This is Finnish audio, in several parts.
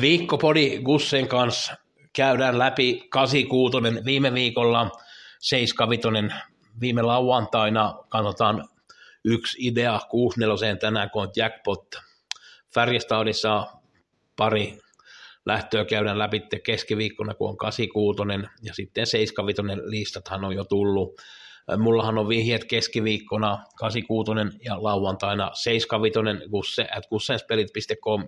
Viikkopodi Gussen kanssa käydään läpi 86 viime viikolla, 75 viime lauantaina, katsotaan yksi idea 64 tänään, kun on jackpot. Färjestadissa pari lähtöä käydään läpi keskiviikkona, kun on 86 ja sitten 75 listathan on jo tullut. Mullahan on vihjeet keskiviikkona 86 ja lauantaina 75 gusse, at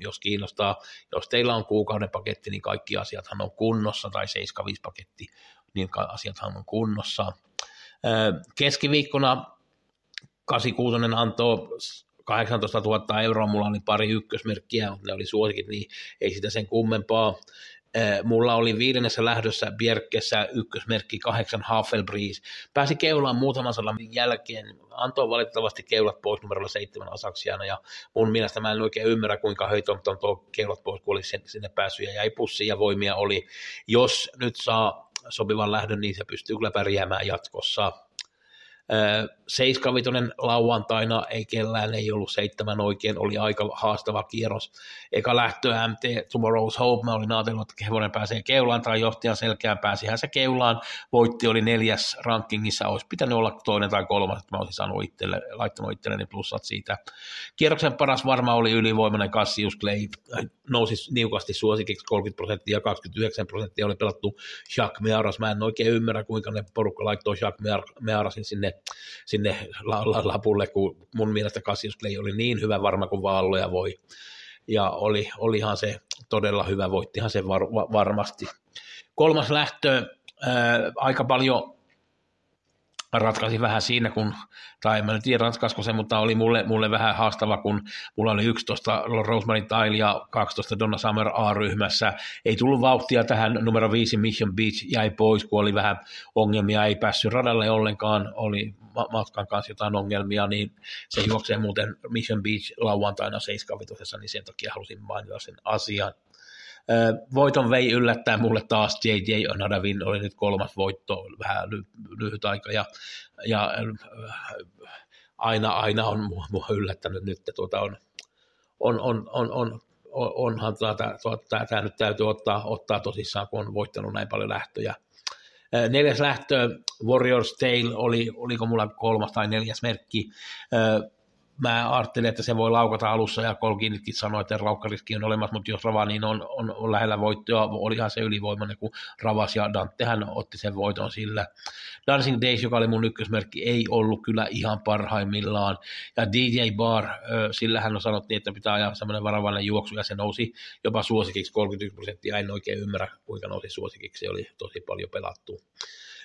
jos kiinnostaa. Jos teillä on kuukauden paketti, niin kaikki asiathan on kunnossa, tai 75 paketti, niin asiathan on kunnossa. Keskiviikkona 86 antoi 18 000 euroa, mulla oli pari ykkösmerkkiä, mutta ne oli suosikit, niin ei sitä sen kummempaa. Mulla oli viidennessä lähdössä Bjerkessä ykkösmerkki kahdeksan Hafelbreeze. Pääsi keulaan muutaman sadan jälkeen, antoi valitettavasti keulat pois numerolla seitsemän asaksiana ja mun mielestä mä en oikein ymmärrä kuinka Höitompton tuo keulat pois, kun oli sinne päässyt ja jäi pussiin ja voimia oli. Jos nyt saa sopivan lähdön, niin se pystyy kyllä pärjäämään jatkossa. Seiskavitonen lauantaina, ei kellään, ei ollut seitsemän oikein, oli aika haastava kierros. Eka lähtö MT Tomorrow's Hope, mä olin ajatellut, että hevonen pääsee keulaan tai johtajan selkeään, pääsihän se keulaan, voitti oli neljäs rankingissa, olisi pitänyt olla toinen tai kolmas, että mä olisin saanut itselle, laittanut itselleni plussat siitä. Kierroksen paras varmaan oli ylivoimainen Cassius Clay, nousi niukasti suosikiksi 30 prosenttia, 29 prosenttia oli pelattu Jacques Mearas, mä en oikein ymmärrä, kuinka ne porukka laittoi Jacques Mearasin sinne sinne lapulle, kun mun mielestä Cassius Clay oli niin hyvä varma kuin vaan voi. Ja oli, olihan se todella hyvä, voittihan se var, varmasti. Kolmas lähtö, ää, aika paljon ratkaisi vähän siinä, kun, tai en mä nyt tiedä ratkaisko se, mutta oli mulle, mulle vähän haastava, kun mulla oli 11 Rosemary Tile ja 12 Donna Summer A-ryhmässä. Ei tullut vauhtia tähän, numero 5 Mission Beach jäi pois, kun oli vähän ongelmia, ei päässyt radalle ollenkaan, oli matkan kanssa jotain ongelmia, niin se juoksee muuten Mission Beach lauantaina 75, niin sen takia halusin mainita sen asian. Voiton vei yllättää mulle taas JJ Onadavin, oli nyt kolmas voitto, vähän lyhyt aika, ja, ja aina, aina on mua, mua yllättänyt nyt, että tuota on, on, on, on, on onhan tämä nyt täytyy ottaa, ottaa tosissaan, kun on voittanut näin paljon lähtöjä. Neljäs lähtö, Warriors Tale, oli, oliko mulla kolmas tai neljäs merkki mä ajattelin, että se voi laukata alussa ja Kolkinitkin sanoi, että laukkariski on olemassa, mutta jos Rava niin on, on, on lähellä voittoa, olihan se ylivoimainen, kun Ravas ja Dantehän otti sen voiton sillä. Dancing Days, joka oli mun ykkösmerkki, ei ollut kyllä ihan parhaimmillaan. Ja DJ Bar, sillä hän on sanottiin, että pitää ajaa semmoinen varovainen juoksu, ja se nousi jopa suosikiksi 31 prosenttia. En oikein ymmärrä, kuinka nousi suosikiksi, se oli tosi paljon pelattu.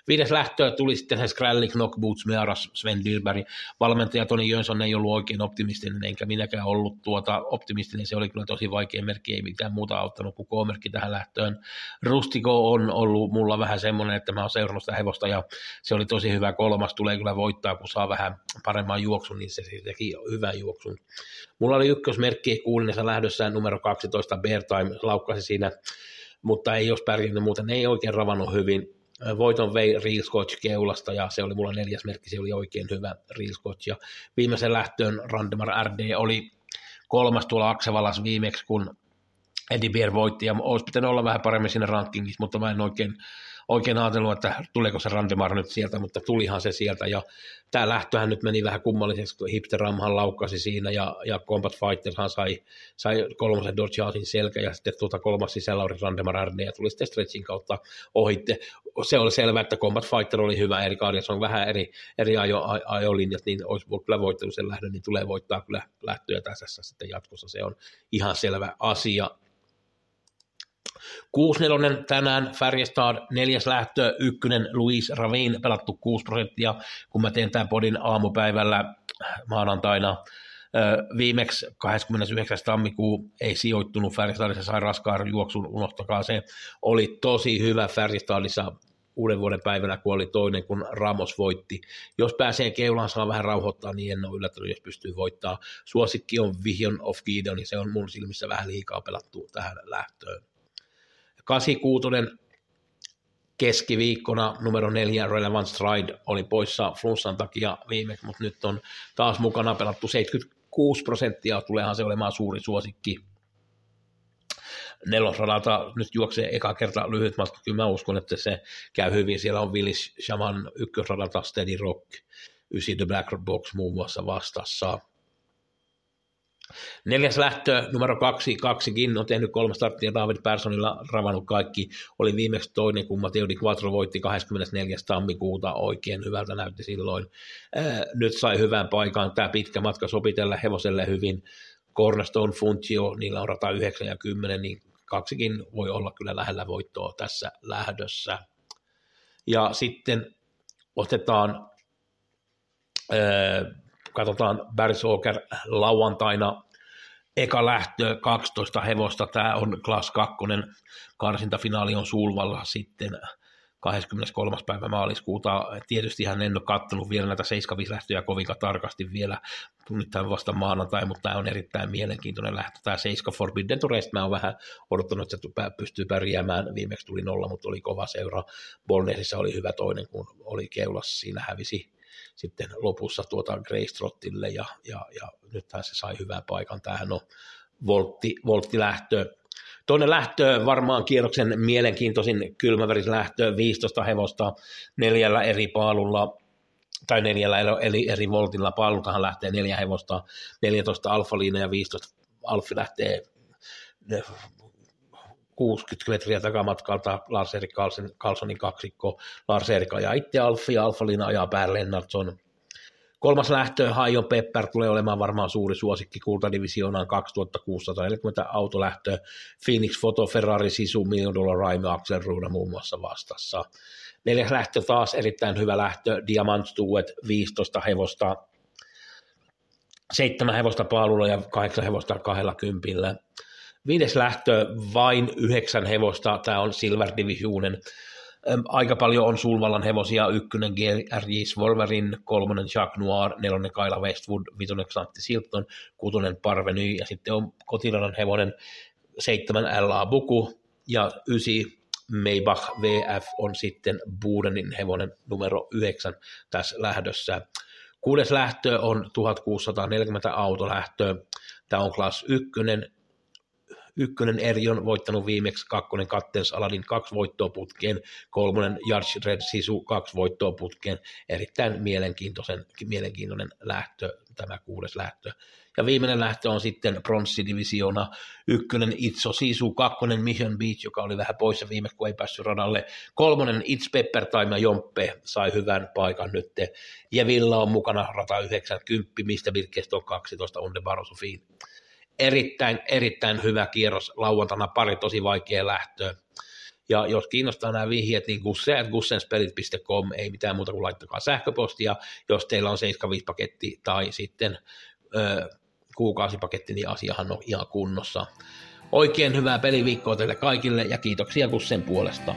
Viides lähtö tuli sitten se Skrallik, Knockboots, Mearas, Sven Dilberg. Valmentaja Toni Jönsson ei ollut oikein optimistinen, enkä minäkään ollut tuota optimistinen. Se oli kyllä tosi vaikea merkki, ei mitään muuta auttanut kuin K-merkki tähän lähtöön. Rustiko on ollut mulla vähän semmoinen, että mä oon seurannut sitä hevosta ja se oli tosi hyvä kolmas. Tulee kyllä voittaa, kun saa vähän paremman juoksun, niin se teki hyvän juoksun. Mulla oli ykkösmerkki kuulinnassa lähdössä numero 12 Bear Time, laukkasi siinä mutta ei jos pärjännyt muuten, ei oikein ravannut hyvin voiton vei Real keulasta ja se oli mulla neljäs merkki, se oli oikein hyvä Real. Ja viimeisen lähtöön Randemar RD oli kolmas tuolla Aksevalas viimeksi, kun Eddie Beer voitti ja olisi pitänyt olla vähän paremmin siinä rankingissa, mutta mä en oikein oikein ajatellut, että tuleeko se Randemar nyt sieltä, mutta tulihan se sieltä ja tämä lähtöhän nyt meni vähän kummalliseksi, kun Hipsteramhan laukkasi siinä ja, ja Combat Fightershan sai, sai kolmosen Dodge selkä ja sitten tuota kolmas sisällä oli Randemar RD ja tuli sitten stretchin kautta ohitte. Se oli selvä, että Combat Fighter oli hyvä, eri se on vähän eri, eri ajo, ajolinjat, niin olisi kyllä voittanut sen lähdön, niin tulee voittaa kyllä lähtöjä tässä sitten jatkossa, se on ihan selvä asia. 6-4 tänään Färjestad, neljäs lähtö, ykkönen Luis Ravin, pelattu 6 prosenttia, kun mä teen tämän podin aamupäivällä maanantaina. Viimeksi 29. tammikuu ei sijoittunut Färjestadissa, sai raskaan juoksun, unohtakaa se. Oli tosi hyvä Färjestadissa uuden vuoden päivänä, kun oli toinen, kun Ramos voitti. Jos pääsee keulaan, saa vähän rauhoittaa, niin en ole yllättänyt, jos pystyy voittaa. Suosikki on Vision of Gideon, niin se on mun silmissä vähän liikaa pelattu tähän lähtöön. 86 keskiviikkona numero neljä Relevant Stride oli poissa flunssan takia viimeksi, mutta nyt on taas mukana pelattu 76 prosenttia, tuleehan se olemaan suuri suosikki. Nelosradalta nyt juoksee eka kerta lyhyt matka, kyllä mä uskon, että se käy hyvin. Siellä on Willis Shaman ykkösradalta Steady Rock, 9 The Black Box muun muassa vastassa. Neljäs lähtö, numero kaksi, kaksikin, on tehnyt kolme starttia, David Personilla ravannut kaikki, oli viimeksi toinen, kun Matteo Di Quattro voitti 24. tammikuuta, oikein hyvältä näytti silloin. Nyt sai hyvän paikan, tämä pitkä matka sopitella hevoselle hyvin, Cornerstone Funtio, niillä on rata 9 ja 10, niin kaksikin voi olla kyllä lähellä voittoa tässä lähdössä. Ja sitten otetaan katsotaan Bersoker lauantaina eka lähtö 12 hevosta, tämä on Class 2, karsintafinaali on Sulvalla sitten 23. päivä maaliskuuta. Tietysti hän en ole katsonut vielä näitä 75 lähtöjä kovinkaan tarkasti vielä, tämä vasta maanantai, mutta tämä on erittäin mielenkiintoinen lähtö. Tämä 7 Forbidden to Rest, mä oon vähän odottanut, että pystyy pärjäämään. Viimeksi tuli nolla, mutta oli kova seura. Bolnesissa oli hyvä toinen, kun oli keulassa, siinä hävisi sitten lopussa tuota Grace ja, ja, ja nythän se sai hyvän paikan. Tämähän on voltti, volttilähtö. Toinen lähtö varmaan kierroksen mielenkiintoisin kylmäväris lähtö, 15 hevosta neljällä eri paalulla, tai neljällä eli eri voltilla paalultahan lähtee neljä hevosta, 14 alfaliina ja 15 alfi lähtee 60 metriä takamatkalta Lars-Erik Carlsonin kaksikko, Lars-Erik ajaa itse Alfi ja Alfalina ajaa Per Lennartson. Kolmas lähtö, Haion Pepper tulee olemaan varmaan suuri suosikki kultadivisioonaan 2640 autolähtö, Phoenix Photo, Ferrari Sisu, Million Dollar Raime, Axel Ruuna muun muassa vastassa. Neljäs lähtö taas erittäin hyvä lähtö, Diamant Stuet, 15 hevosta, seitsemän hevosta paalulla ja kahdeksan hevosta kahdella kympillä. Viides lähtö, vain yhdeksän hevosta, tämä on Silver Divisionen. Aika paljon on Sulvallan hevosia, ykkönen GRJ Wolverin, kolmonen Jacques Noir, nelonen Kaila Westwood, vitonen Xantti Silton, kutonen Parveny ja sitten on kotirannan hevonen seitsemän LA Buku ja ysi Maybach VF on sitten Budenin hevonen numero yhdeksän tässä lähdössä. Kuudes lähtö on 1640 autolähtö. Tämä on class 1, ykkönen Eri on voittanut viimeksi, kakkonen Kattens Aladin kaksi voittoa putkeen, kolmonen Judge Red Sisu kaksi voittoa putkeen, erittäin mielenkiintoinen, mielenkiintoinen lähtö, tämä kuudes lähtö. Ja viimeinen lähtö on sitten pronssidivisiona, ykkönen Itso Sisu, kakkonen Mission Beach, joka oli vähän poissa viime, kun ei päässyt radalle, kolmonen It's Pepper Time ja Jomppe sai hyvän paikan nyt, ja Villa on mukana rata 90, mistä virkkeestä on 12 on the Barosofiin erittäin, erittäin hyvä kierros lauantaina, pari tosi vaikea lähtöä. Ja jos kiinnostaa nämä vihjeet, niin gusse, gussenspelit.com, ei mitään muuta kuin laittakaa sähköpostia, jos teillä on 75-paketti tai sitten ö, kuukausipaketti, niin asiahan on ihan kunnossa. Oikein hyvää peliviikkoa teille kaikille ja kiitoksia Gussen puolesta.